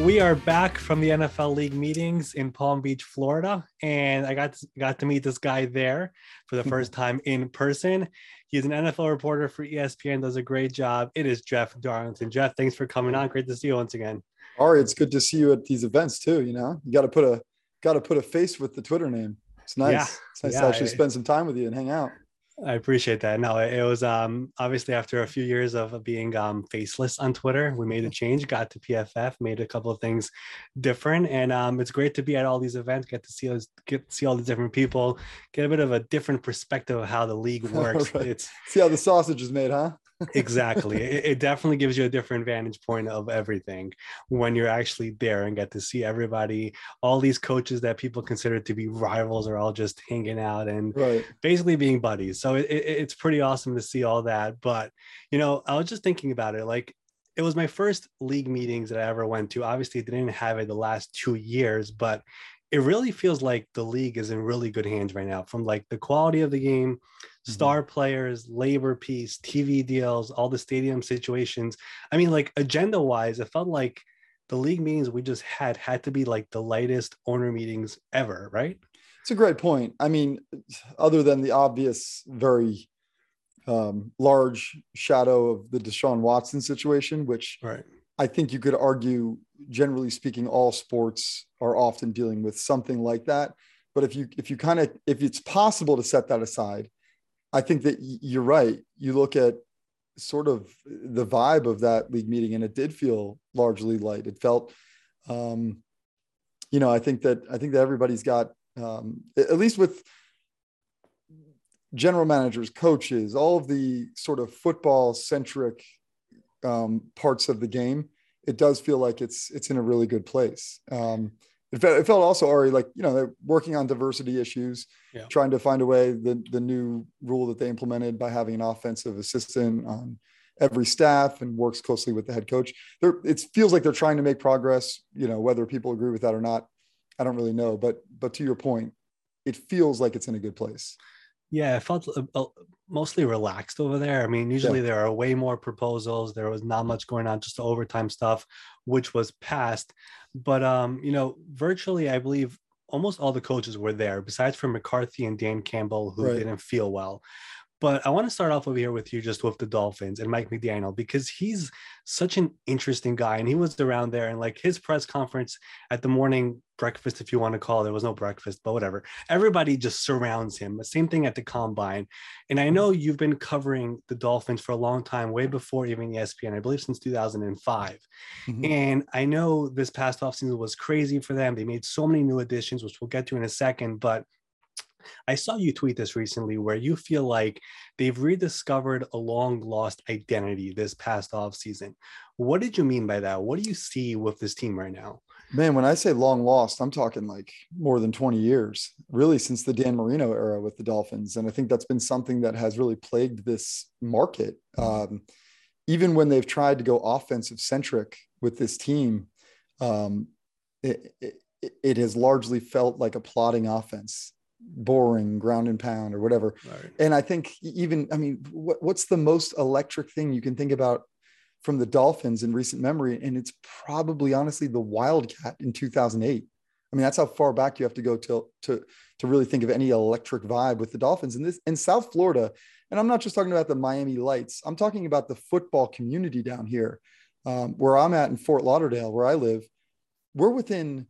All right, we are back from the NFL League meetings in Palm Beach, Florida, and I got to, got to meet this guy there for the first time in person. He's an NFL reporter for ESPN, does a great job. It is Jeff Darlington. Jeff, thanks for coming on. Great to see you once again. Ari, it's good to see you at these events too. You know, you got to put a got to put a face with the Twitter name. It's nice. Yeah, it's nice yeah, to actually I, spend some time with you and hang out. I appreciate that. No, it was um, obviously after a few years of being um, faceless on Twitter, we made a change, got to PFF, made a couple of things different, and um, it's great to be at all these events, get to see us, get see all the different people, get a bit of a different perspective of how the league works. right. It's see how the sausage is made, huh? Exactly. It, it, definitely gives you a different vantage point of everything when you're actually there and get to see everybody. All these coaches that people consider to be rivals are all just hanging out and right. basically being buddies. So it, it, it's pretty awesome to see all that. But you know i was just thinking about it like it was my first league meetings that i ever went to. Obviously didn't have it the last two years but it really feels like the league is in really good hands right now from like the quality of the game mm-hmm. star players labor peace tv deals all the stadium situations. I mean like agenda wise it felt like the league meetings we just had had to be like the lightest owner meetings ever right? It's a great point. I mean other than the obvious very um, large shadow of the deshaun watson situation which right I think you could argue, generally speaking, all sports are often dealing with something like that. But if you if you kind of if it's possible to set that aside, I think that you're right. You look at sort of the vibe of that league meeting, and it did feel largely light. It felt, um, you know, I think that I think that everybody's got um, at least with general managers, coaches, all of the sort of football centric um, parts of the game, it does feel like it's it's in a really good place. Um, it, felt, it felt also Ari like you know they're working on diversity issues, yeah. trying to find a way the the new rule that they implemented by having an offensive assistant on every staff and works closely with the head coach. There, it feels like they're trying to make progress. You know whether people agree with that or not, I don't really know. But but to your point, it feels like it's in a good place. Yeah, it felt mostly relaxed over there. I mean, usually yeah. there are way more proposals. There was not much going on, just the overtime stuff, which was passed. But um, you know, virtually, I believe almost all the coaches were there, besides for McCarthy and Dan Campbell, who right. didn't feel well. But I want to start off over here with you just with the Dolphins and Mike McDaniel because he's such an interesting guy and he was around there and like his press conference at the morning breakfast, if you want to call it, there was no breakfast, but whatever. Everybody just surrounds him. The same thing at the combine. And I know you've been covering the Dolphins for a long time, way before even ESPN, I believe since 2005. Mm-hmm. And I know this past offseason was crazy for them. They made so many new additions, which we'll get to in a second. But I saw you tweet this recently where you feel like they've rediscovered a long lost identity this past off season. What did you mean by that? What do you see with this team right now? Man, when I say long lost, I'm talking like more than 20 years, really since the Dan Marino era with the Dolphins. And I think that's been something that has really plagued this market. Um, even when they've tried to go offensive centric with this team, um, it, it, it has largely felt like a plotting offense boring ground and pound or whatever. Right. And I think even, I mean, what, what's the most electric thing you can think about from the Dolphins in recent memory? And it's probably honestly the Wildcat in 2008. I mean, that's how far back you have to go to, to, to really think of any electric vibe with the Dolphins in this in South Florida. And I'm not just talking about the Miami lights. I'm talking about the football community down here um, where I'm at in Fort Lauderdale, where I live. We're within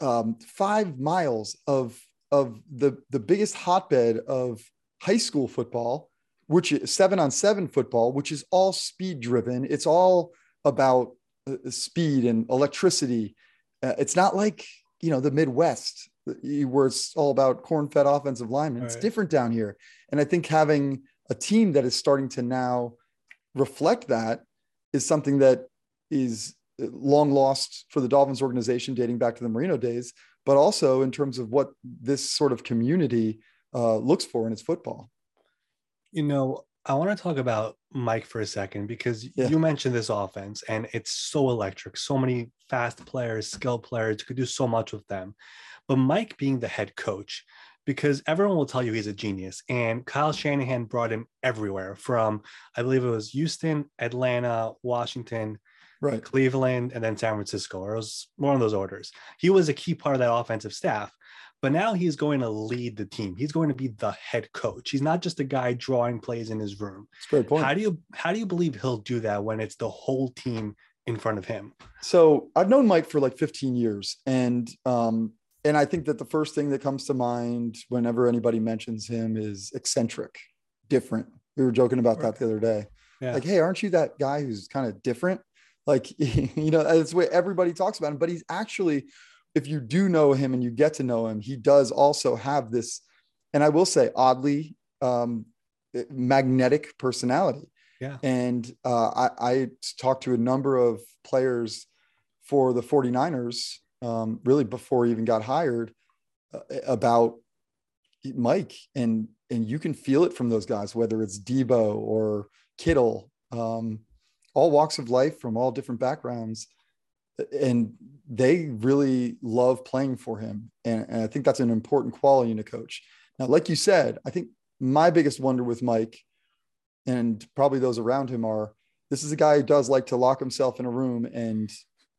um, five miles of of the the biggest hotbed of high school football, which is seven on seven football, which is all speed driven. It's all about uh, speed and electricity. Uh, it's not like you know the Midwest where it's all about corn-fed offensive linemen. It's different down here, and I think having a team that is starting to now reflect that is something that is uh, long lost for the Dolphins organization dating back to the Marino days, but also in terms of what this sort of community uh, looks for in its football. You know, I want to talk about Mike for a second because yeah. you mentioned this offense and it's so electric, so many fast players, skilled players, you could do so much with them. But Mike being the head coach, because everyone will tell you he's a genius. And Kyle Shanahan brought him everywhere from, I believe it was Houston, Atlanta, Washington, right? Cleveland, and then San Francisco. Or it was one of those orders. He was a key part of that offensive staff. But now he's going to lead the team. He's going to be the head coach. He's not just a guy drawing plays in his room. That's a great point. How do you how do you believe he'll do that when it's the whole team in front of him? So I've known Mike for like 15 years, and um, and I think that the first thing that comes to mind whenever anybody mentions him is eccentric, different. We were joking about that the other day. Yeah. Like, hey, aren't you that guy who's kind of different? Like, you know, that's the way everybody talks about him, but he's actually if you do know him and you get to know him, he does also have this, and I will say, oddly um, magnetic personality. Yeah. And uh, I, I, talked to a number of players for the 49ers, um, really before he even got hired, uh, about Mike. And, and you can feel it from those guys, whether it's Debo or Kittle, um, all walks of life from all different backgrounds and they really love playing for him. And, and, I think that's an important quality in a coach. Now, like you said, I think my biggest wonder with Mike and probably those around him are this is a guy who does like to lock himself in a room and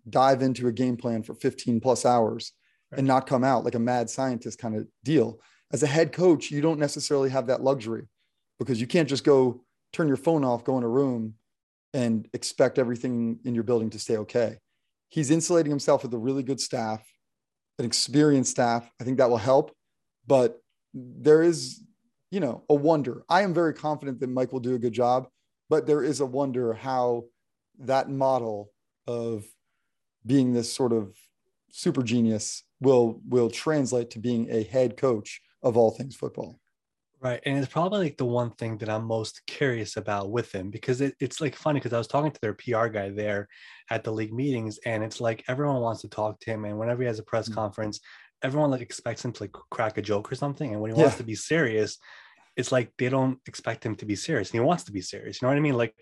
dive into a game plan for 15 plus hours right. and not come out like a mad scientist kind of deal. As a head coach, you don't necessarily have that luxury because you can't just go turn your phone off, go in a room and expect everything in your building to stay okay he's insulating himself with a really good staff, an experienced staff. I think that will help. But there is, you know, a wonder. I am very confident that Mike will do a good job, but there is a wonder how that model of being this sort of super genius will will translate to being a head coach of all things football. Right. And it's probably like the one thing that I'm most curious about with him because it, it's like funny because I was talking to their PR guy there at the league meetings and it's like everyone wants to talk to him. And whenever he has a press mm-hmm. conference, everyone like expects him to like crack a joke or something. And when he yeah. wants to be serious, it's like they don't expect him to be serious and he wants to be serious. You know what I mean? Like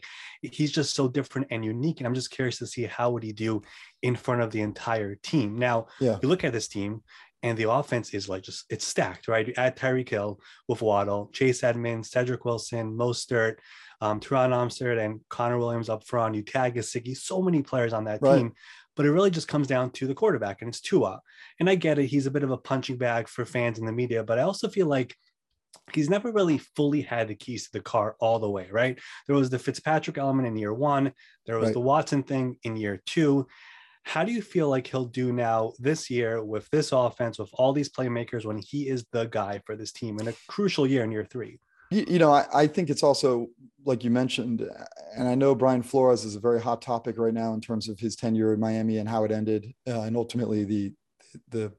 he's just so different and unique. And I'm just curious to see how would he do in front of the entire team. Now, yeah. you look at this team, and the offense is like just it's stacked, right? You add Tyreek Hill with Waddle, Chase Edmonds, Cedric Wilson, Mostert, um, Armstead, and Connor Williams up front. You tag Gesicki, so many players on that right. team. But it really just comes down to the quarterback, and it's Tua. And I get it; he's a bit of a punching bag for fans in the media, but I also feel like he's never really fully had the keys to the car all the way, right? There was the Fitzpatrick element in year one, there was right. the Watson thing in year two, how do you feel like he'll do now this year with this offense, with all these playmakers, when he is the guy for this team in a crucial year in year three? You, know, I, I, think it's also like you mentioned, and I know Brian Flores is a very hot topic right now in terms of his tenure in Miami and how it ended, uh, and ultimately the the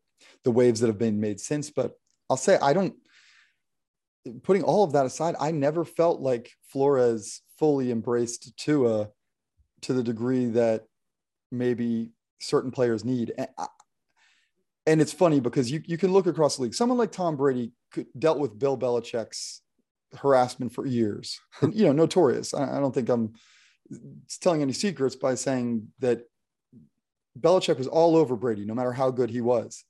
the waves that have been made since. But I'll say I don't. Putting all of that aside, I never felt like Flores fully embraced Tua to the degree that maybe certain players need. And, and it's funny because you, you can look across the league. Someone like Tom Brady could, dealt with Bill Belichick's harassment for years, and you know, notorious. I, I don't think I'm telling any secrets by saying that Belichick was all over Brady, no matter how good he was.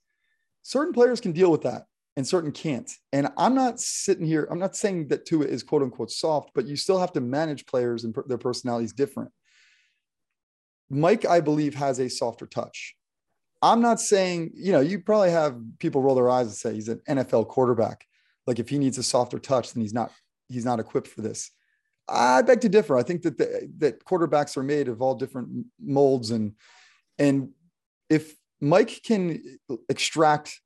Certain players can deal with that, and certain can't. And I'm not sitting here. I'm not saying that Tua is quote unquote soft, but you still have to manage players and their personalities different. Mike, I believe, has a softer touch. I'm not saying, you know, you probably have people roll their eyes and say he's an NFL quarterback. Like if he needs a softer touch, then he's not he's not equipped for this. I beg to differ. I think that the, that quarterbacks are made of all different molds and and if Mike can extract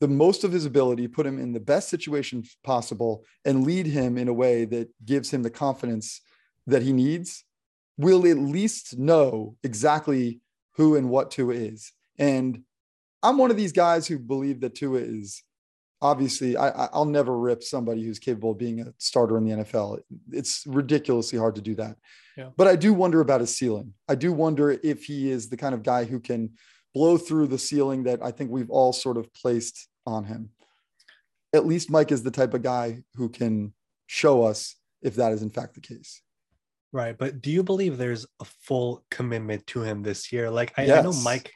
the most of his ability, put him in the best situation possible, and lead him in a way that gives him the confidence that he needs, will at least know exactly who and what Tua is. And I'm one of these guys who believe that Tua is obviously, I, will never rip somebody who's capable of being a starter in the NFL. It's ridiculously hard to do that. Yeah. But I do wonder about his ceiling. I do wonder if he is the kind of guy who can blow through the ceiling that I think we've all sort of placed on him. At least Mike is the type of guy who can show us if that is in fact the case. Right. But do you believe there's a full commitment to him this year? Like, I, yes. I know Mike,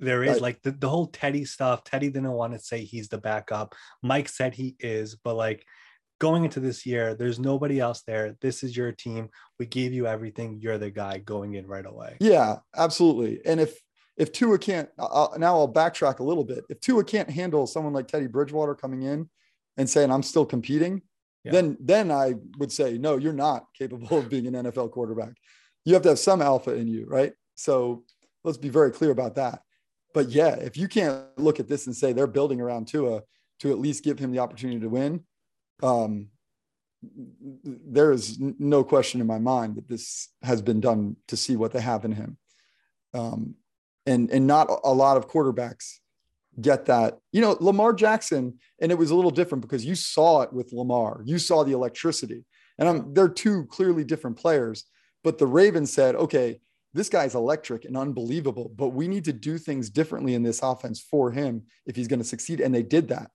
there is like the, the whole Teddy stuff. Teddy didn't want to say he's the backup. Mike said he is, but like, going into this year, there's nobody else there. This is your team. We gave you everything. You're the guy going in right away. Yeah, absolutely. And if if Tua can't, I'll, now I'll backtrack a little bit. If Tua can't handle someone like Teddy Bridgewater coming in and saying I'm still competing, yeah. then then I would say no, you're not capable of being an NFL quarterback. You have to have some alpha in you, right? So let's be very clear about that. But yeah, if you can't look at this and say they're building around Tua to at least give him the opportunity to win, um, there is no question in my mind that this has been done to see what they have in him. Um, and, and not a lot of quarterbacks get that. You know, Lamar Jackson, and it was a little different because you saw it with Lamar. You saw the electricity. And I'm, they're two clearly different players. But the Ravens said, okay, this guy's electric and unbelievable, but we need to do things differently in this offense for him if he's going to succeed. And they did that.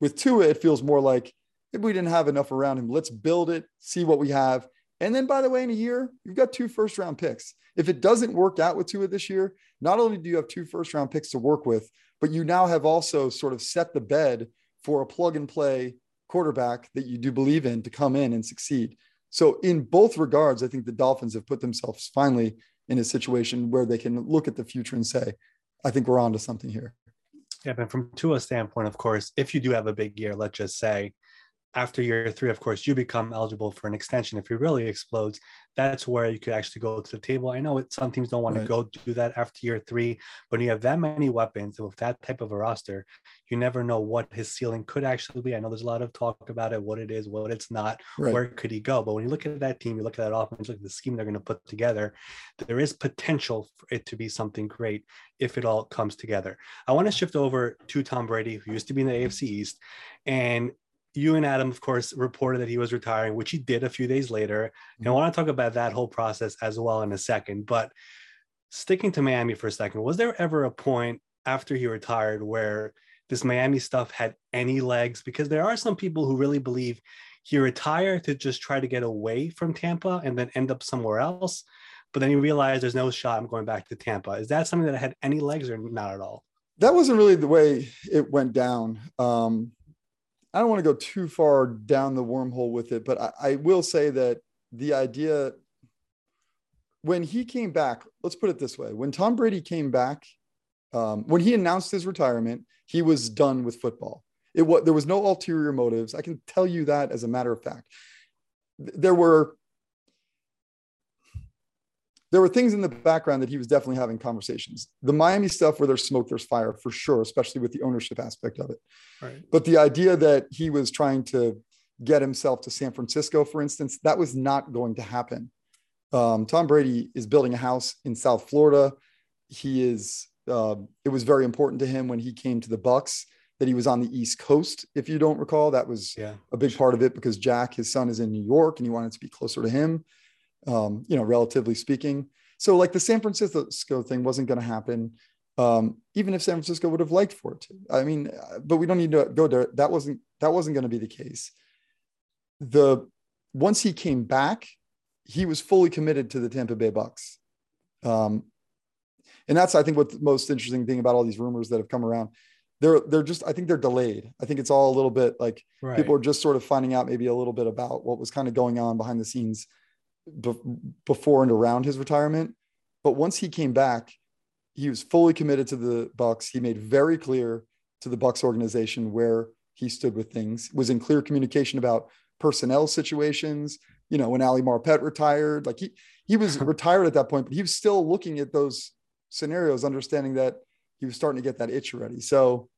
With Tua, it feels more like maybe we didn't have enough around him. Let's build it, see what we have. And then, by the way, in a year, you've got two first round picks. If it doesn't work out with Tua this year, not only do you have two first round picks to work with, but you now have also sort of set the bed for a plug and play quarterback that you do believe in to come in and succeed. So, in both regards, I think the Dolphins have put themselves finally in a situation where they can look at the future and say, I think we're on to something here. Yeah, but from a standpoint, of course, if you do have a big year, let's just say, after year three, of course, you become eligible for an extension. If he really explodes, that's where you could actually go to the table. I know it, some teams don't want right. to go do that after year three, but when you have that many weapons with that type of a roster, you never know what his ceiling could actually be. I know there's a lot of talk about it, what it is, what it's not, right. where could he go? But when you look at that team, you look at that offense, look at the scheme they're going to put together, there is potential for it to be something great if it all comes together. I want to shift over to Tom Brady, who used to be in the AFC East. And you and Adam, of course, reported that he was retiring, which he did a few days later. And I mm-hmm. want to talk about that whole process as well in a second. But sticking to Miami for a second, was there ever a point after he retired where this Miami stuff had any legs? Because there are some people who really believe he retired to just try to get away from Tampa and then end up somewhere else. But then he realized there's no shot I'm going back to Tampa. Is that something that had any legs or not at all? That wasn't really the way it went down. Um, I don't want to go too far down the wormhole with it, but I, I will say that the idea when he came back, let's put it this way: when Tom Brady came back, um, when he announced his retirement, he was done with football. It was there was no ulterior motives. I can tell you that as a matter of fact. There were there were things in the background that he was definitely having conversations. The Miami stuff where there's smoke, there's fire for sure, especially with the ownership aspect of it. Right. But the idea that he was trying to get himself to San Francisco, for instance, that was not going to happen. Um, Tom Brady is building a house in South Florida. He is. Uh, it was very important to him when he came to the Bucs that he was on the East Coast. If you don't recall, that was yeah. a big part of it because Jack, his son, is in New York, and he wanted to be closer to him um, you know, relatively speaking. So like the San Francisco thing wasn't going to happen, um, even if San Francisco would have liked for it to. I mean, but we don't need to go there. That wasn't that wasn't going to be the case. The once he came back, he was fully committed to the Tampa Bay Bucs. Um, and that's I think what the most interesting thing about all these rumors that have come around. They're they're just I think they're delayed. I think it's all a little bit like right. people are just sort of finding out maybe a little bit about what was kind of going on behind the scenes be- before and around his retirement. But once he came back, he was fully committed to the Bucs. He made very clear to the Bucs organization where he stood with things. Was in clear communication about personnel situations. You know, when Ali Marpet retired, like he he was retired at that point, but he was still looking at those scenarios, understanding that he was starting to get that itch already. So,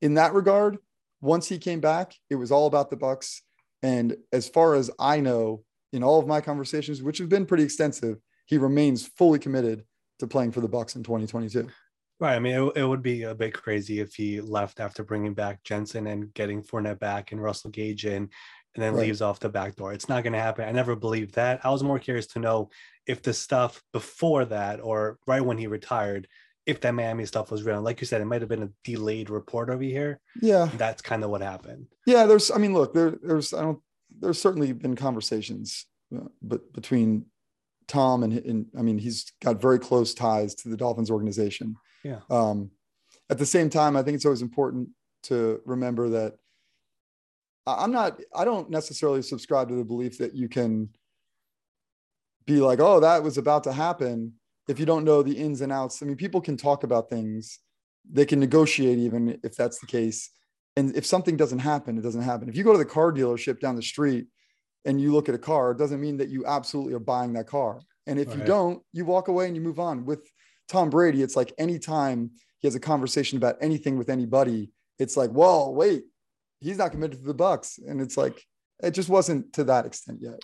in that regard, once he came back, it was all about the Bucs. And as far as I know, in all of my conversations, which have been pretty extensive, he remains fully committed to playing for the Bucs in 2022. Right. I mean, it, it would be a bit crazy if he left after bringing back Jensen and getting Fournette back and Russell Gage in, and then right. leaves off the back door. It's not going to happen. I never believed that. I was more curious to know if the stuff before that or right when he retired, if that Miami stuff was real. Like you said, it might have been a delayed report over here. Yeah. That's kind of what happened. Yeah. There's, I mean, look, there, there's, I don't there's certainly been conversations uh, but between Tom and, and I mean he's got very close ties to the Dolphins organization. Yeah. Um, at the same time, I think it's always important to remember that I'm not, I don't necessarily subscribe to the belief that you can be like, oh, that was about to happen if you don't know the ins and outs. I mean, people can talk about things, they can negotiate even if that's the case. And if something doesn't happen, it doesn't happen. If you go to the car dealership down the street and you look at a car, it doesn't mean that you absolutely are buying that car. And if right. you don't, you walk away and you move on. With Tom Brady, it's like anytime he has a conversation about anything with anybody, it's like, whoa, wait, he's not committed to the Bucs. And it's like, it just wasn't to that extent yet.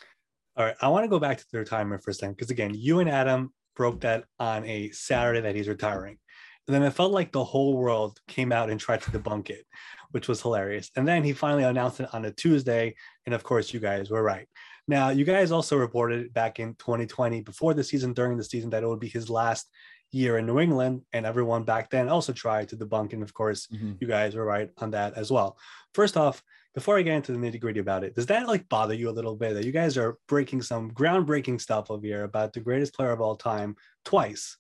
All right. I want to go back to the retirement for a second. Because again, you and Adam broke that on a Saturday that he's retiring. And then it felt like the whole world came out and tried to debunk it, which was hilarious. And then he finally announced it on a Tuesday. And of course, you guys were right. Now, you guys also reported back in 2020, before the season, during the season, that it would be his last year in New England. And everyone back then also tried to debunk. And of course, mm-hmm. you guys were right on that as well. First off, before I get into the nitty gritty about it, does that like bother you a little bit that you guys are breaking some groundbreaking stuff over here about the greatest player of all time twice?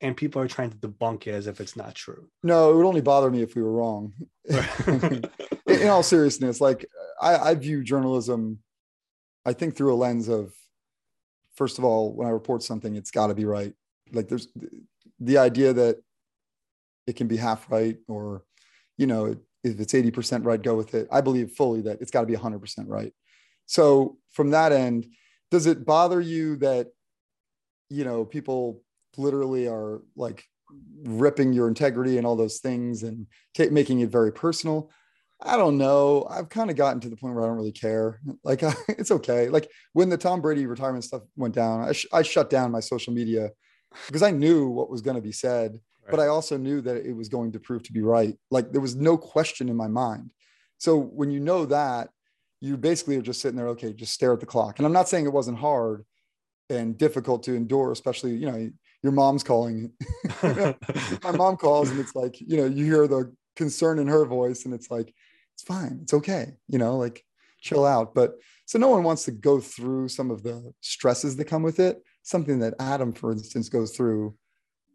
And people are trying to debunk it as if it's not true. No, it would only bother me if we were wrong. in all seriousness, like I, I view journalism, I think through a lens of, first of all, when I report something, it's got to be right like there's the idea that it can be half right or you know if it's 80% right go with it i believe fully that it's got to be 100% right so from that end does it bother you that you know people literally are like ripping your integrity and all those things and t- making it very personal i don't know i've kind of gotten to the point where i don't really care like it's okay like when the tom brady retirement stuff went down I, sh- I shut down my social media because I knew what was going to be said, right. but I also knew that it was going to prove to be right. Like there was no question in my mind. So when you know that, you basically are just sitting there, okay, just stare at the clock. And I'm not saying it wasn't hard and difficult to endure, especially, you know, your mom's calling. my mom calls and it's like, you know, you hear the concern in her voice and it's like, it's fine. It's okay. You know, like chill out. But so no one wants to go through some of the stresses that come with it something that Adam, for instance, goes through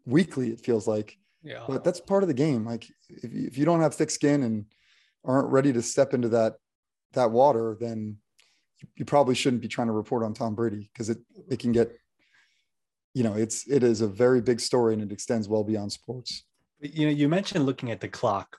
weekly, it feels like. Yeah. But that's part of the game. Like if you, if you don't have thick skin and aren't ready to step into that that water, then you probably shouldn't be trying to report on Tom Brady because it it can get, you know, it's it is a very big story and it extends well beyond sports. You know, you mentioned looking at the clock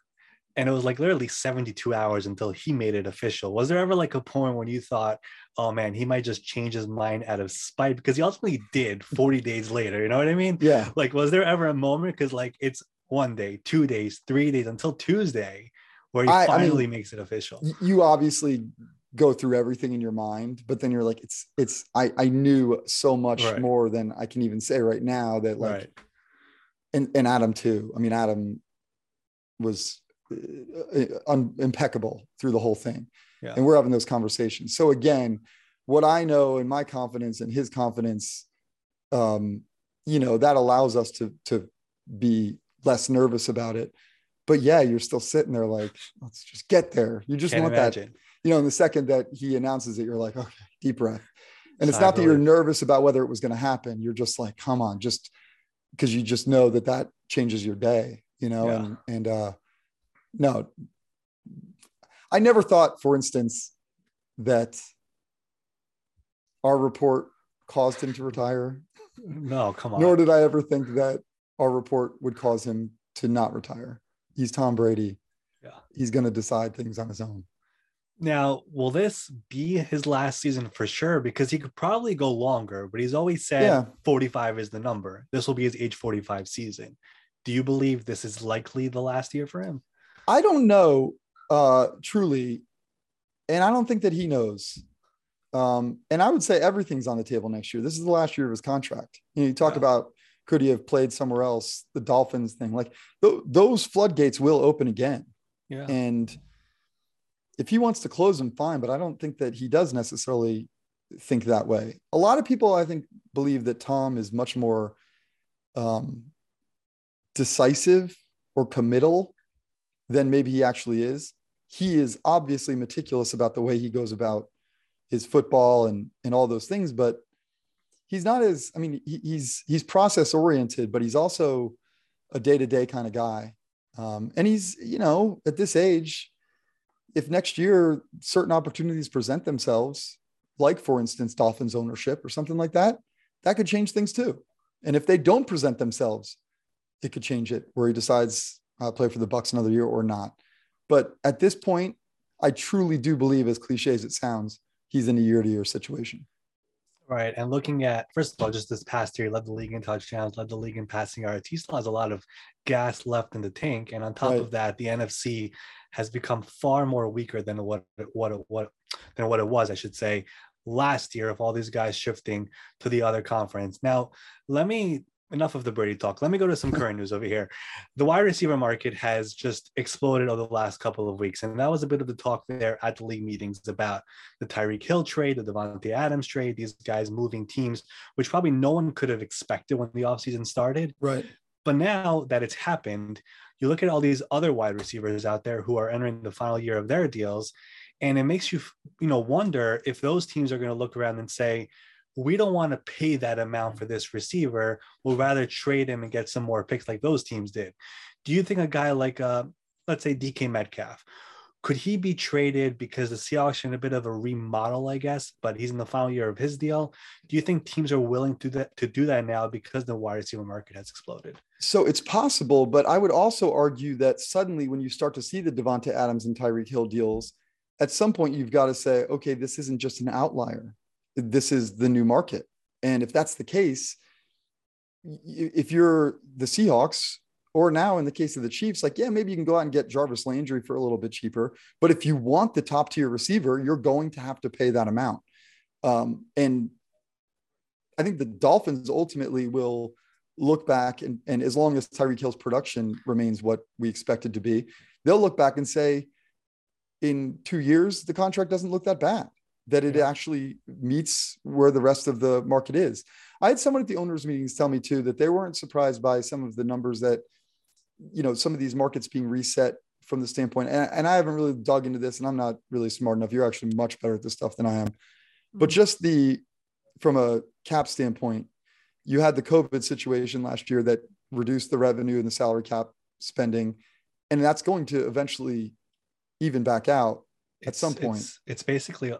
and it was like literally 72 hours until he made it official. Was there ever like a point when you thought, oh man, he might just change his mind out of spite? Because he ultimately did 40 days later. You know what I mean? Yeah. Like, was there ever a moment? Because like it's one day, two days, three days until Tuesday where he I, finally I mean, makes it official. You obviously go through everything in your mind, but then you're like, it's, it's, I, I knew so much right. more than I can even say right now that like, right. and, and Adam too. I mean, Adam was uh, un, impeccable through the whole thing. Yeah. And we're having those conversations. So again, what I know and my confidence and his confidence, um, you know, that allows us to to be less nervous about it. But yeah, you're still sitting there like, let's just get there. You just Can't want imagine. that, you know, in the second that he announces it, you're like, okay, deep breath. And it's not that you're nervous about whether it was going to happen. You're just like, come on, just because you just know that that changes your day, you know, yeah. and, and, uh, no, I never thought, for instance, that our report caused him to retire. No, come on. Nor did I ever think that our report would cause him to not retire. He's Tom Brady. Yeah. He's going to decide things on his own. Now, will this be his last season for sure? Because he could probably go longer, but he's always said yeah. 45 is the number. This will be his age 45 season. Do you believe this is likely the last year for him? I don't know uh, truly, and I don't think that he knows. Um, and I would say everything's on the table next year. This is the last year of his contract. You, know, you talk yeah. about could he have played somewhere else? The Dolphins thing, like th- those floodgates will open again. Yeah. And if he wants to close them, fine. But I don't think that he does necessarily think that way. A lot of people, I think, believe that Tom is much more um, decisive or committal than maybe he actually is. He is obviously meticulous about the way he goes about his football and and all those things, but he's not as I mean he, he's he's process oriented, but he's also a day to day kind of guy. Um, and he's you know at this age, if next year certain opportunities present themselves, like for instance, Dolphins ownership or something like that, that could change things too. And if they don't present themselves, it could change it where he decides I'll play for the Bucs another year or not. But at this point, I truly do believe, as cliche as it sounds, he's in a year to year situation. Right. And looking at, first of all, just this past year, led the league in touchdowns, led the league in passing yards. He still has a lot of gas left in the tank. And on top right. of that, the NFC has become far more weaker than what, what, what, than what it was, I should say, last year of all these guys shifting to the other conference. Now, let me enough of the Brady talk. Let me go to some current news over here. The wide receiver market has just exploded over the last couple of weeks. And that was a bit of the talk there at the league meetings about the Tyreek Hill trade, the Davante Adams trade, these guys moving teams, which probably no one could have expected when the offseason started. Right. But now that it's happened, you look at all these other wide receivers out there who are entering the final year of their deals, and it makes you, you know, wonder if those teams are going to look around and say, we don't want to pay that amount for this receiver. We'll rather trade him and get some more picks like those teams did. Do you think a guy like, uh, let's say DK Metcalf, could he be traded because the Seahawks are in a bit of a remodel, I guess, but he's in the final year of his deal? Do you think teams are willing to that to do that now because the wide receiver market has exploded? So it's possible, but I would also argue that suddenly when you start to see the Davante Adams and Tyreek Hill deals, at some point you've got to say, okay, this isn't just an outlier this is the new market. And if that's the case, if you're the Seahawks, or now in the case of the Chiefs, like, yeah, maybe you can go out and get Jarvis Landry for a little bit cheaper. But if you want the top tier receiver, you're going to have to pay that amount. Um, and I think the Dolphins ultimately will look back and, and as long as Tyreek Hill's production remains what we expect it to be, they'll look back and say, in two years, the contract doesn't look that bad that it actually meets where the rest of the market is. I had someone at the owners meetings tell me too that they weren't surprised by some of the numbers that, you know, some of these markets being reset from the standpoint. And, and I haven't really dug into this and I'm not really smart enough. You're actually much better at this stuff than I am. But mm-hmm. just the, from a cap standpoint, you had the COVID situation last year that reduced the revenue and the salary cap spending. And that's going to eventually even back out at it's, some point. It's, it's basically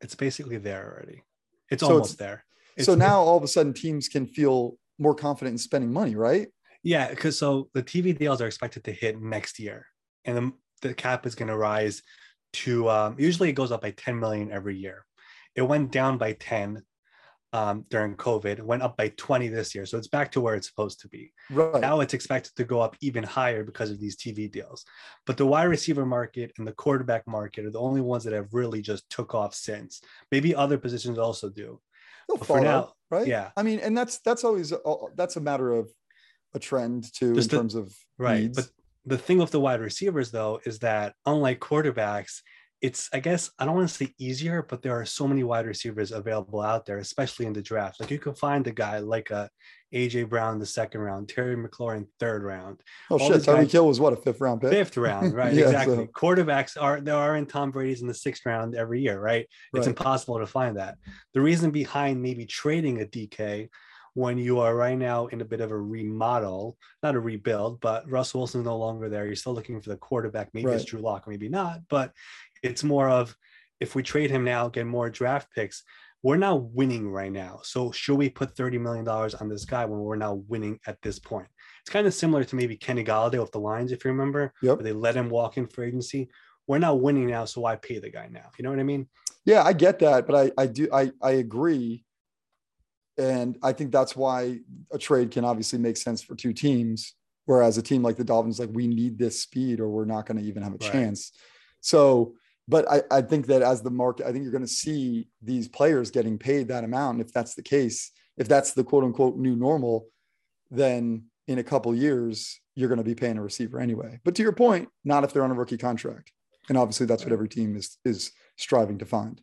it's basically there already. It's so almost it's, there. It's, so now all of a sudden teams can feel more confident in spending money, right? Yeah, because so the TV deals are expected to hit next year, and the, the cap is going to rise to um, usually it goes up by 10 million every year. It went down by 10 um, during COVID, went up by 20 this year. So it's back to where it's supposed to be. Right. Now it's expected to go up even higher because of these TV deals. But the wide receiver market and the quarterback market are the only ones that have really just took off since. Maybe other positions also do. They'll follow, now, right? Yeah. I mean, and that's that's always that's a matter of a trend too just in the, terms of right. Needs. But the thing with the wide receivers though is that unlike quarterbacks, it's I guess I don't want to say easier, but there are so many wide receivers available out there, especially in the draft. Like you can find a guy like uh, a AJ Brown the second round, Terry McLaurin third round. Oh All shit, Tyreek Hill was what a fifth round pick. Fifth round, right? yeah, exactly. So. Quarterbacks are there are in Tom Brady's in the sixth round every year, right? It's right. impossible to find that. The reason behind maybe trading a DK when you are right now in a bit of a remodel, not a rebuild, but Russell Wilson's no longer there. You're still looking for the quarterback. Maybe right. it's Drew Lock, maybe not. But it's more of if we trade him now, get more draft picks, we're not winning right now. So should we put $30 million on this guy when we're now winning at this point? It's kind of similar to maybe Kenny Golladay with the Lions, if you remember. Yep. they let him walk in for agency. We're not winning now, so why pay the guy now? You know what I mean? Yeah, I get that, but I, I do I, I agree. And I think that's why a trade can obviously make sense for two teams. Whereas a team like the Dolphins, like we need this speed or we're not going to even have a right. chance. So but I, I think that as the market, I think you're going to see these players getting paid that amount. And if that's the case, if that's the quote unquote new normal, then in a couple years, you're going to be paying a receiver anyway. But to your point, not if they're on a rookie contract. And obviously that's what every team is is striving to find.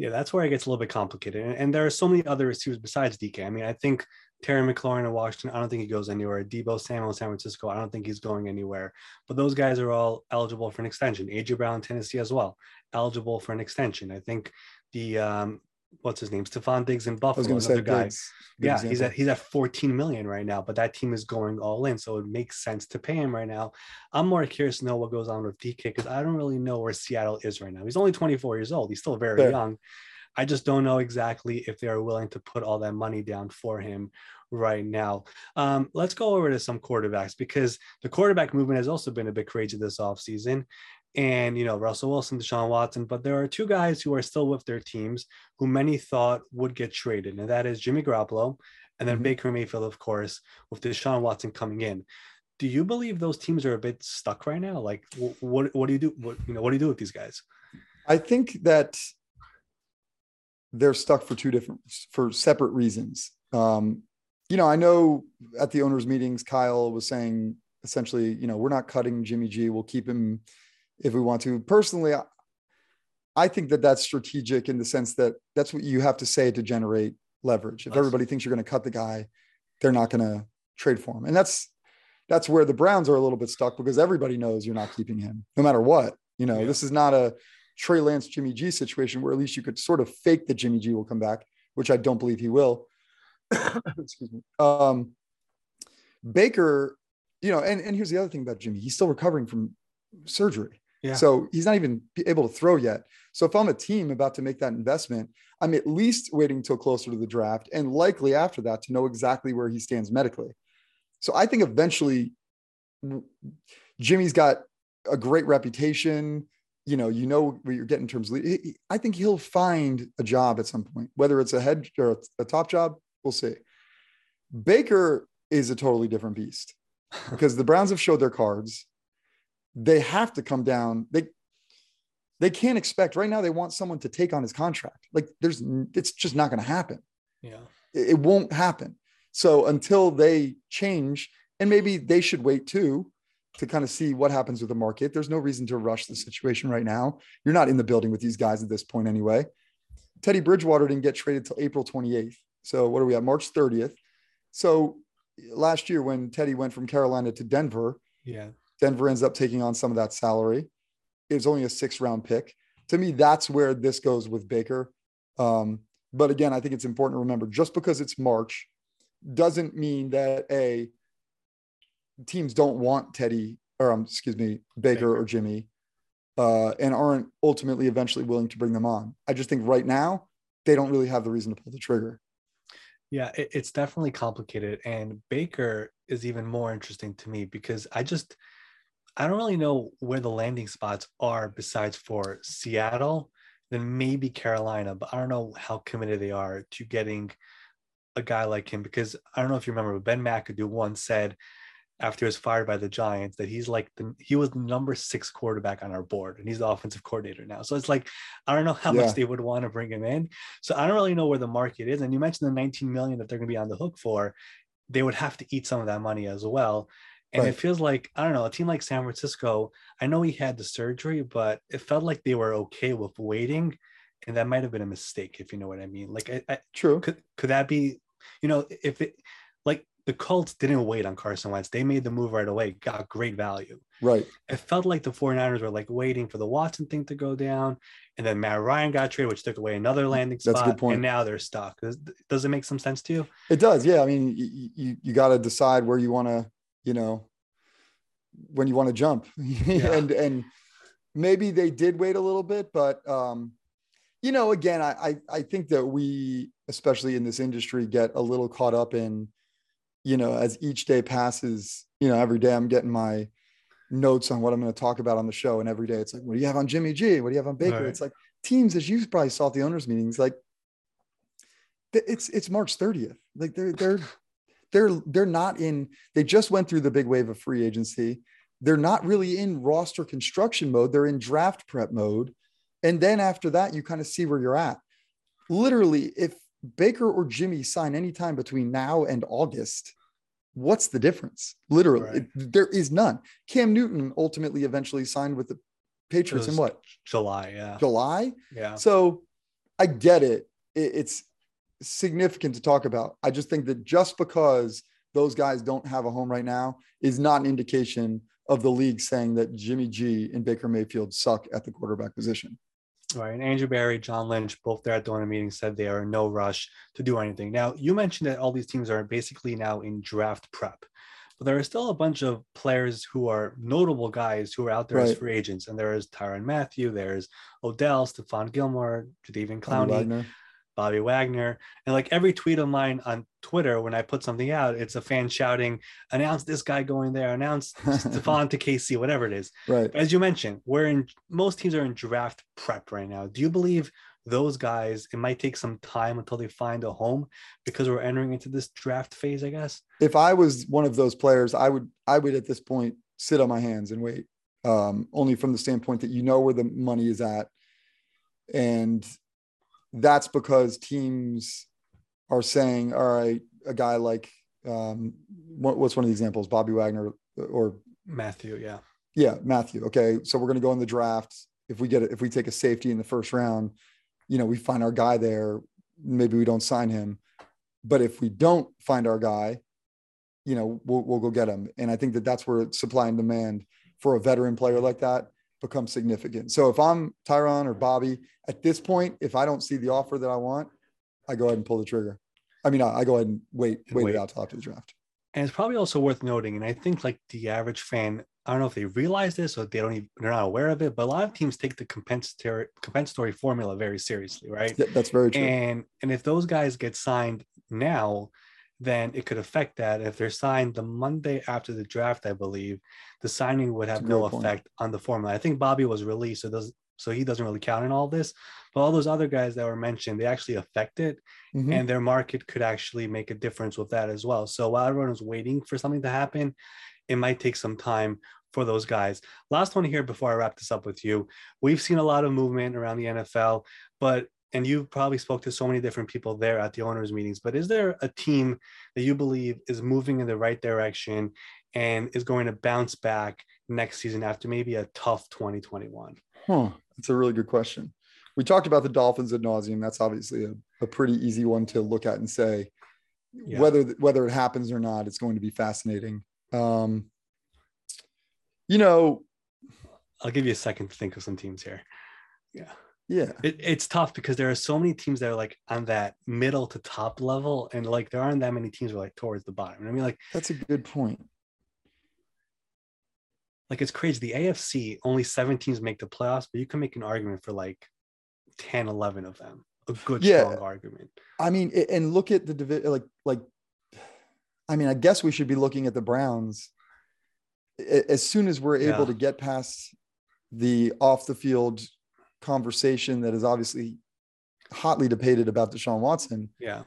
Yeah, that's where it gets a little bit complicated. And, and there are so many other receivers besides DK. I mean, I think Terry McLaurin in Washington, I don't think he goes anywhere. Debo Samuel in San Francisco, I don't think he's going anywhere. But those guys are all eligible for an extension. AJ Brown in Tennessee as well, eligible for an extension. I think the um, what's his name, Stefon Diggs in Buffalo, another guy. Diggs. yeah, he's at he's at 14 million right now, but that team is going all in, so it makes sense to pay him right now. I'm more curious to know what goes on with DK because I don't really know where Seattle is right now. He's only 24 years old. He's still very Fair. young. I just don't know exactly if they are willing to put all that money down for him right now. Um, let's go over to some quarterbacks because the quarterback movement has also been a bit crazy this offseason and you know Russell Wilson, Deshaun Watson, but there are two guys who are still with their teams who many thought would get traded, and that is Jimmy Garoppolo and then mm-hmm. Baker Mayfield, of course, with Deshaun Watson coming in. Do you believe those teams are a bit stuck right now? Like, what what do you do? What you know? What do you do with these guys? I think that they're stuck for two different for separate reasons. Um, you know, I know at the owners' meetings, Kyle was saying essentially, you know, we're not cutting Jimmy G. We'll keep him if we want to. Personally, I think that that's strategic in the sense that that's what you have to say to generate leverage. If everybody thinks you're going to cut the guy, they're not going to trade for him. And that's that's where the Browns are a little bit stuck because everybody knows you're not keeping him no matter what. You know, yeah. this is not a Trey Lance Jimmy G situation where at least you could sort of fake that Jimmy G will come back, which I don't believe he will. Excuse me. Um, Baker, you know, and, and here's the other thing about Jimmy. He's still recovering from surgery. Yeah. So he's not even able to throw yet. So if I'm a team about to make that investment, I'm at least waiting until closer to the draft and likely after that to know exactly where he stands medically. So I think eventually Jimmy's got a great reputation. You know, you know what you're getting in terms of. I think he'll find a job at some point, whether it's a head or a top job. We'll see. Baker is a totally different beast because the Browns have showed their cards they have to come down. They they can't expect right now. They want someone to take on his contract. Like there's, it's just not going to happen. Yeah, it, it won't happen. So until they change, and maybe they should wait too to kind of see what happens with the market. There's no reason to rush the situation right now. You're not in the building with these guys at this point anyway. Teddy Bridgewater didn't get traded till April 28th. So what are we at? March 30th. So last year when Teddy went from Carolina to Denver, yeah, Denver ends up taking on some of that salary. It was only a six round pick. To me, that's where this goes with Baker. Um, but again, I think it's important to remember just because it's March doesn't mean that a teams don't want Teddy or um, excuse me, Baker, Baker. or Jimmy, uh, and aren't ultimately eventually willing to bring them on. I just think right now they don't really have the reason to pull the trigger. Yeah, it, it's definitely complicated, and Baker is even more interesting to me because I just I don't really know where the landing spots are besides for Seattle, then maybe Carolina, but I don't know how committed they are to getting a guy like him because I don't know if you remember, but Ben McAdoo once said after he was fired by the Giants that he's like the he was the number six quarterback on our board and he's the offensive coordinator now. So it's like I don't know how yeah. much they would want to bring him in. So I don't really know where the market is. And you mentioned the 19 million that they're going to be on the hook for. They would have to eat some of that money as well. And right. it feels like, I don't know, a team like San Francisco, I know he had the surgery, but it felt like they were okay with waiting. And that might have been a mistake, if you know what I mean. Like, I, I, true. Could, could that be, you know, if it, like the Colts didn't wait on Carson Wentz, they made the move right away, got great value. Right. It felt like the 49ers were like waiting for the Watson thing to go down. And then Matt Ryan got traded, which took away another mm, landing spot. That's a good point. And now they're stuck. Does, does it make some sense to you? It does. Yeah. I mean, you, you, you got to decide where you want to you know, when you want to jump. Yeah. and and maybe they did wait a little bit, but um, you know, again, I, I I think that we, especially in this industry, get a little caught up in, you know, as each day passes, you know, every day I'm getting my notes on what I'm going to talk about on the show. And every day it's like, what do you have on Jimmy G? What do you have on Baker? Right. It's like teams, as you probably saw at the owners meetings, like it's it's March 30th. Like they're they're they're they're not in they just went through the big wave of free agency. They're not really in roster construction mode. They're in draft prep mode. And then after that you kind of see where you're at. Literally if baker or jimmy sign anytime between now and august what's the difference? Literally right. it, there is none. Cam newton ultimately eventually signed with the patriots in what? July yeah. July? Yeah. So i get it, it it's significant to talk about. I just think that just because those guys don't have a home right now is not an indication of the league saying that Jimmy G and Baker Mayfield suck at the quarterback position. Right. And Andrew Berry, John Lynch, both there at the owner meeting said they are in no rush to do anything. Now, you mentioned that all these teams are basically now in draft prep, but there are still a bunch of players who are notable guys who are out there right. as free agents. And there is Tyrann Mathieu, there's Odell, Stephon Gilmore, Jadeveon Clowney. Bobby Wagner. And like every tweet of mine on Twitter, when I put something out, it's a fan shouting, announce this guy going there, announce Stephon to KC, whatever it is. Right. As you mentioned, we're in most teams are in draft prep right now. Do you believe those guys, it might take some time until they find a home because we're entering into this draft phase, I guess? If I was one of those players, I would I would at this point sit on my hands and wait. Um, only from the standpoint that you know where the money is at. And that's because teams are saying, all right, a guy like um, what, what's one of the examples? Bobby Wagner or Mathieu, yeah, yeah, Mathieu. Okay, so we're going to go in the draft. If we get it, if we take a safety in the first round, you know, we find our guy there. Maybe we don't sign him, but if we don't find our guy, you know, we'll, we'll go get him. And I think that that's where supply and demand for a veteran player like that become significant. So if I'm Tyrann or Bobby at this point, if I don't see the offer that I want, I go ahead and pull the trigger. I mean, I, I go ahead and wait, wait, wait, it out till after the draft. And it's probably also worth noting, and I think like the average fan, I don't know if they realize this or they don't even they're not aware of it, but a lot of teams take the compensatory compensatory formula very seriously, right? Yeah, that's very true. And and if those guys get signed now, then it could affect that. If they're signed the Monday after the draft, I believe, the signing would have no effect on the formula. I think Bobby was released, so does so he doesn't really count in all this. But all those other guys that were mentioned, they actually affect it, mm-hmm. and their market could actually make a difference with that as well. So while everyone is waiting for something to happen, it might take some time for those guys. Last one here before I wrap this up with you. We've seen a lot of movement around the NFL, but and you probably spoke to so many different people there at the owners meetings but is there a team that you believe is moving in the right direction and is going to bounce back next season after maybe a tough 2021 huh that's a really good question. We talked about the dolphins ad nauseum that's obviously a, a pretty easy one to look at and say yeah. whether whether it happens or not it's going to be fascinating. Um you know i'll give you a second to think of some teams here. Yeah yeah. It, it's tough because there are so many teams that are like on that middle to top level, and like there aren't that many teams are like towards the bottom. I mean, like that's a good point. Like it's crazy. The AFC only seven teams make the playoffs, but you can make an argument for like 10, 11 of them. A good yeah. strong argument. I mean, and look at the division. Like, like, I mean, I guess we should be looking at the Browns as soon as we're able yeah. to get past the off the field conversation that is obviously hotly debated about Deshaun Watson. Yeah.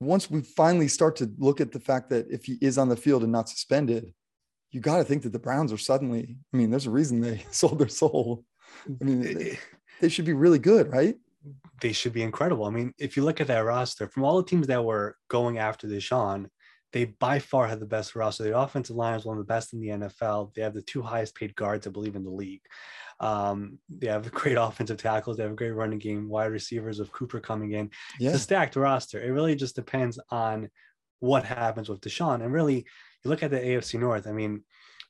Once we finally start to look at the fact that if he is on the field and not suspended, you got to think that the Browns are suddenly, I mean, there's a reason they sold their soul. I mean, they, they should be really good, right? They should be incredible. I mean, if you look at that roster, from all the teams that were going after Deshaun, they by far have the best roster. The offensive line is one of the best in the NFL. They have the two highest paid guards, I believe, in the league. Um, they have the great offensive tackles. They have a great running game, wide receivers of Cooper coming in. Yeah. It's a stacked roster. It really just depends on what happens with Deshaun. And really, you look at the AFC North. I mean,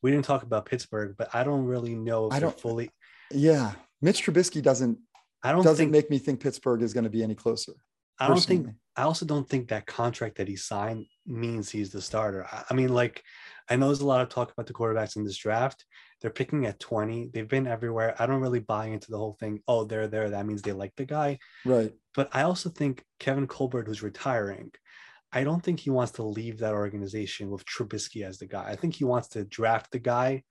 we didn't talk about Pittsburgh, but I don't really know if I don't fully. Yeah, Mitch Trubisky doesn't. I don't doesn't think, make me think Pittsburgh is going to be any closer. I don't think. I also don't think that contract that he signed means he's the starter. I mean, like, I know there's a lot of talk about the quarterbacks in this draft. They're picking at 20. They've been everywhere. I don't really buy into the whole thing. Oh, they're there. That means they like the guy. Right. But I also think Kevin Colbert, who's retiring, I don't think he wants to leave that organization with Trubisky as the guy. I think he wants to draft the guy,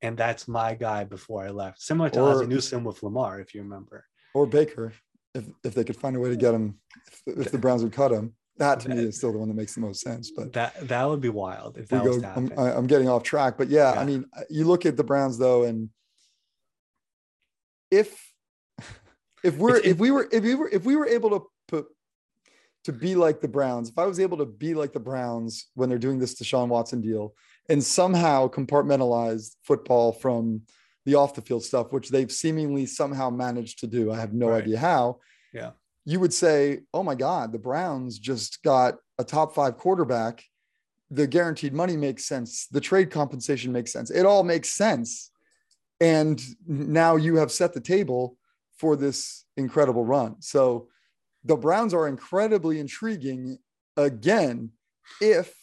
and that's my guy before I left. Similar to or, Ozzie Newsome with Lamar, if you remember. Or Baker, if if they could find a way to get him, if, if the Browns would cut him that to me is still the one that makes the most sense. But that that would be wild if that go. I'm, I'm, getting off track, but yeah, yeah, I mean, you look at the Browns though, and if if we're if we were if we were if we were able to put to be like the Browns, if I was able to be like the Browns when they're doing this Deshaun Watson deal, and somehow compartmentalize football from the off the field stuff, which they've seemingly somehow managed to do. I have no right. idea how. Yeah you would say, oh my God, the Browns just got a top five quarterback. The guaranteed money makes sense. The trade compensation makes sense. It all makes sense. And now you have set the table for this incredible run. So the Browns are incredibly intriguing again. If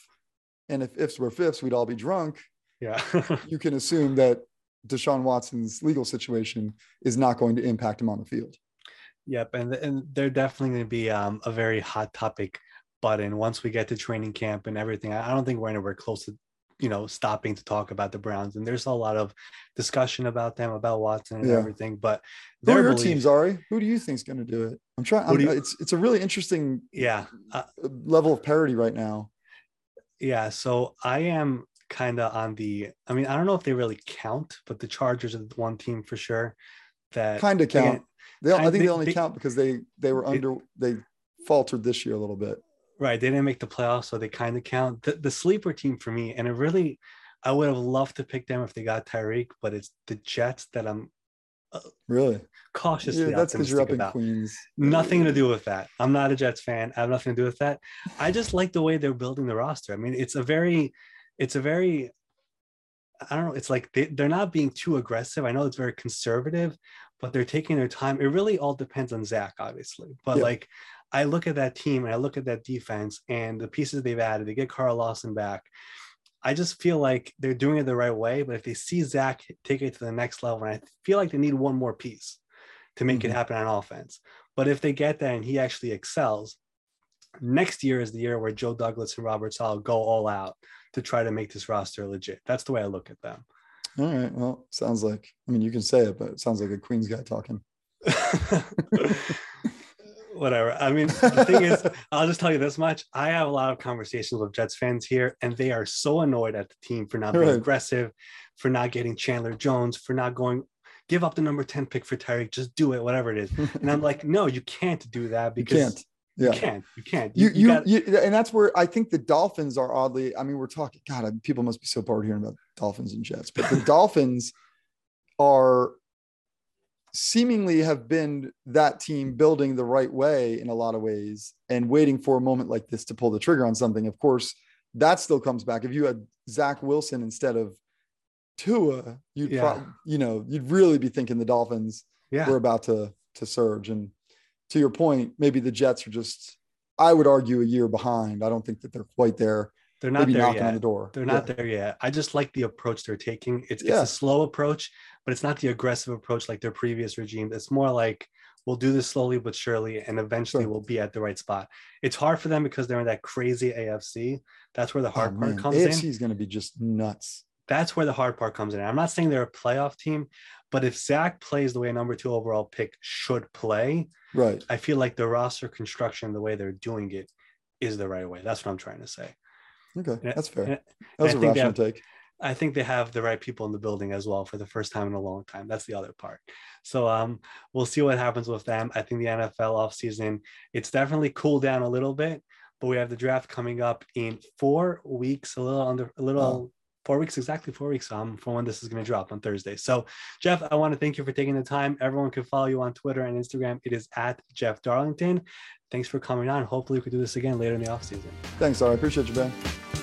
and if ifs were fifths, we'd all be drunk. Yeah. you can assume that Deshaun Watson's legal situation is not going to impact him on the field. Yep, and and they're definitely going to be um, a very hot topic button once we get to training camp and everything. I don't think we're anywhere close to you know stopping to talk about the Browns, and there's a lot of discussion about them, about Watson and yeah. everything. But who are your belief, teams, Ari? Who do you think is going to do it? I'm trying. I'm, you, it's it's a really interesting yeah uh, level of parity right now. Yeah, so I am kind of on the. I mean, I don't know if they really count, but the Chargers are the one team for sure that kind of count. They, I think they, they only they, count because they they were under they faltered this year a little bit. Right, they didn't make the playoffs, so they kind of count. The, the sleeper team for me, and it really, I would have loved to pick them if they got Tyreek, but it's the Jets that I'm uh, really cautiously yeah, that's because you're up in Queens. Nothing to do with that. I'm not a Jets fan. I have nothing to do with that. I just like the way they're building the roster. I mean, it's a very, it's a very I don't know. It's like they, they're not being too aggressive. I know it's very conservative, but they're taking their time. It really all depends on Zach, obviously. But yeah. like I look at that team and I look at that defense and the pieces they've added, they get Carl Lawson back. I just feel like they're doing it the right way. But if they see Zach take it to the next level, and I feel like they need one more piece to make mm-hmm. it happen on offense. But if they get that and he actually excels, next year is the year where Joe Douglas and Robert Saleh go all out to try to make this roster legit. That's the way I look at them. All right. Well, sounds like I mean you can say it, but it sounds like a Queens guy talking. Whatever. I mean, the thing is, I'll just tell you this much. I have a lot of conversations with Jets fans here, and they are so annoyed at the team for not being right. aggressive, for not getting Chandler Jones, for not going give up the number 10 pick for Tyreek, just do it, whatever it is. And I'm like, no, you can't do that because yeah. You can't. You can't. You, you, you, you, and that's where I think the Dolphins are oddly. I mean, we're talking. God, people must be so bored hearing about Dolphins and Jets, but the Dolphins are seemingly have been that team building the right way in a lot of ways and waiting for a moment like this to pull the trigger on something. Of course, that still comes back. If you had Zach Wilson instead of Tua, you'd yeah. pro- you know you'd really be thinking the Dolphins yeah. were about to to surge and to your point, maybe the Jets are just, I would argue, a year behind. I don't think that they're quite there. They're not there knocking yet. on the door. They're not yeah. there yet. I just like the approach they're taking. It's, yeah. it's a slow approach, but it's not the aggressive approach like their previous regime. It's more like we'll do this slowly but surely, and eventually sure. we'll be at the right spot. It's hard for them because they're in that crazy AFC. That's where the hard oh, part man. comes AFC in. AFC is going to be just nuts. That's where the hard part comes in. I'm not saying they're a playoff team, but if Zach plays the way a number two overall pick should play, right, I feel like the roster construction, the way they're doing it, is the right way. That's what I'm trying to say. Okay, that's fair. And, that's a rational have, take. I think they have the right people in the building as well for the first time in a long time. That's the other part. So um, we'll see what happens with them. I think the NFL offseason, it's definitely cooled down a little bit, but we have the draft coming up in four weeks, a little under a little oh four weeks, exactly four weeks um, from when this is going to drop on Thursday. So, Jeff, I want to thank you for taking the time. Everyone can follow you on Twitter and Instagram. It is at Jeff Darlington. Thanks for coming on. Hopefully, we could do this again later in the off season. Thanks, I appreciate you, Ben.